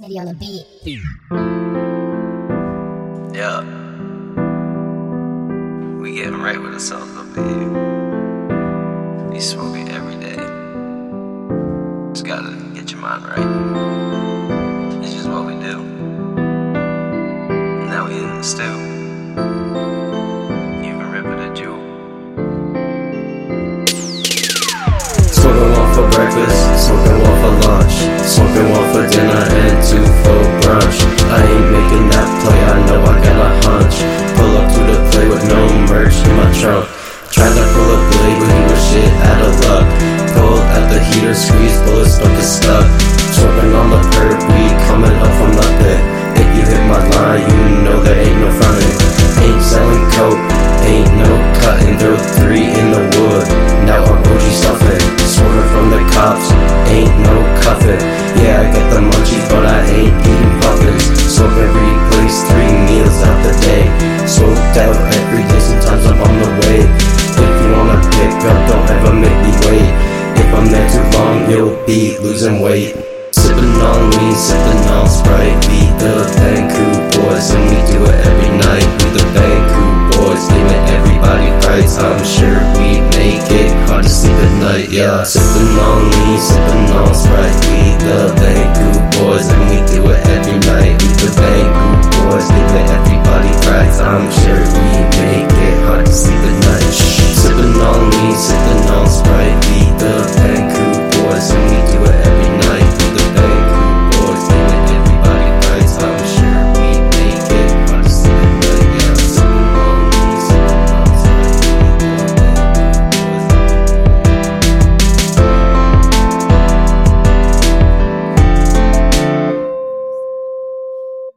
Maybe on the beat. Yeah. We getting right with ourselves up here. We smoking every day. Just gotta get your mind right. It's just what we do. Now we in the stew. Even ripping a jewel. Smoking one for breakfast, smoking one for lunch, smoking one for dinner Hunch. Pull up to the play with no merch in my trunk. Tried to pull a blade, but he was shit out of luck. Pulled at the heater, squeeze bullets, but it's stuck. Smoking on the perp, weed every day, sometimes I'm on the way. If you wanna pick up, don't ever make me wait. If I'm there too long, you'll be losing weight. Sipping on lean, sipping on Sprite. We the Banku boys, and we do it every night. We the Banku boys, giving everybody rights. I'm sure we make it hard to sleep at night. Yeah, sipping on lean, sipping on Sprite.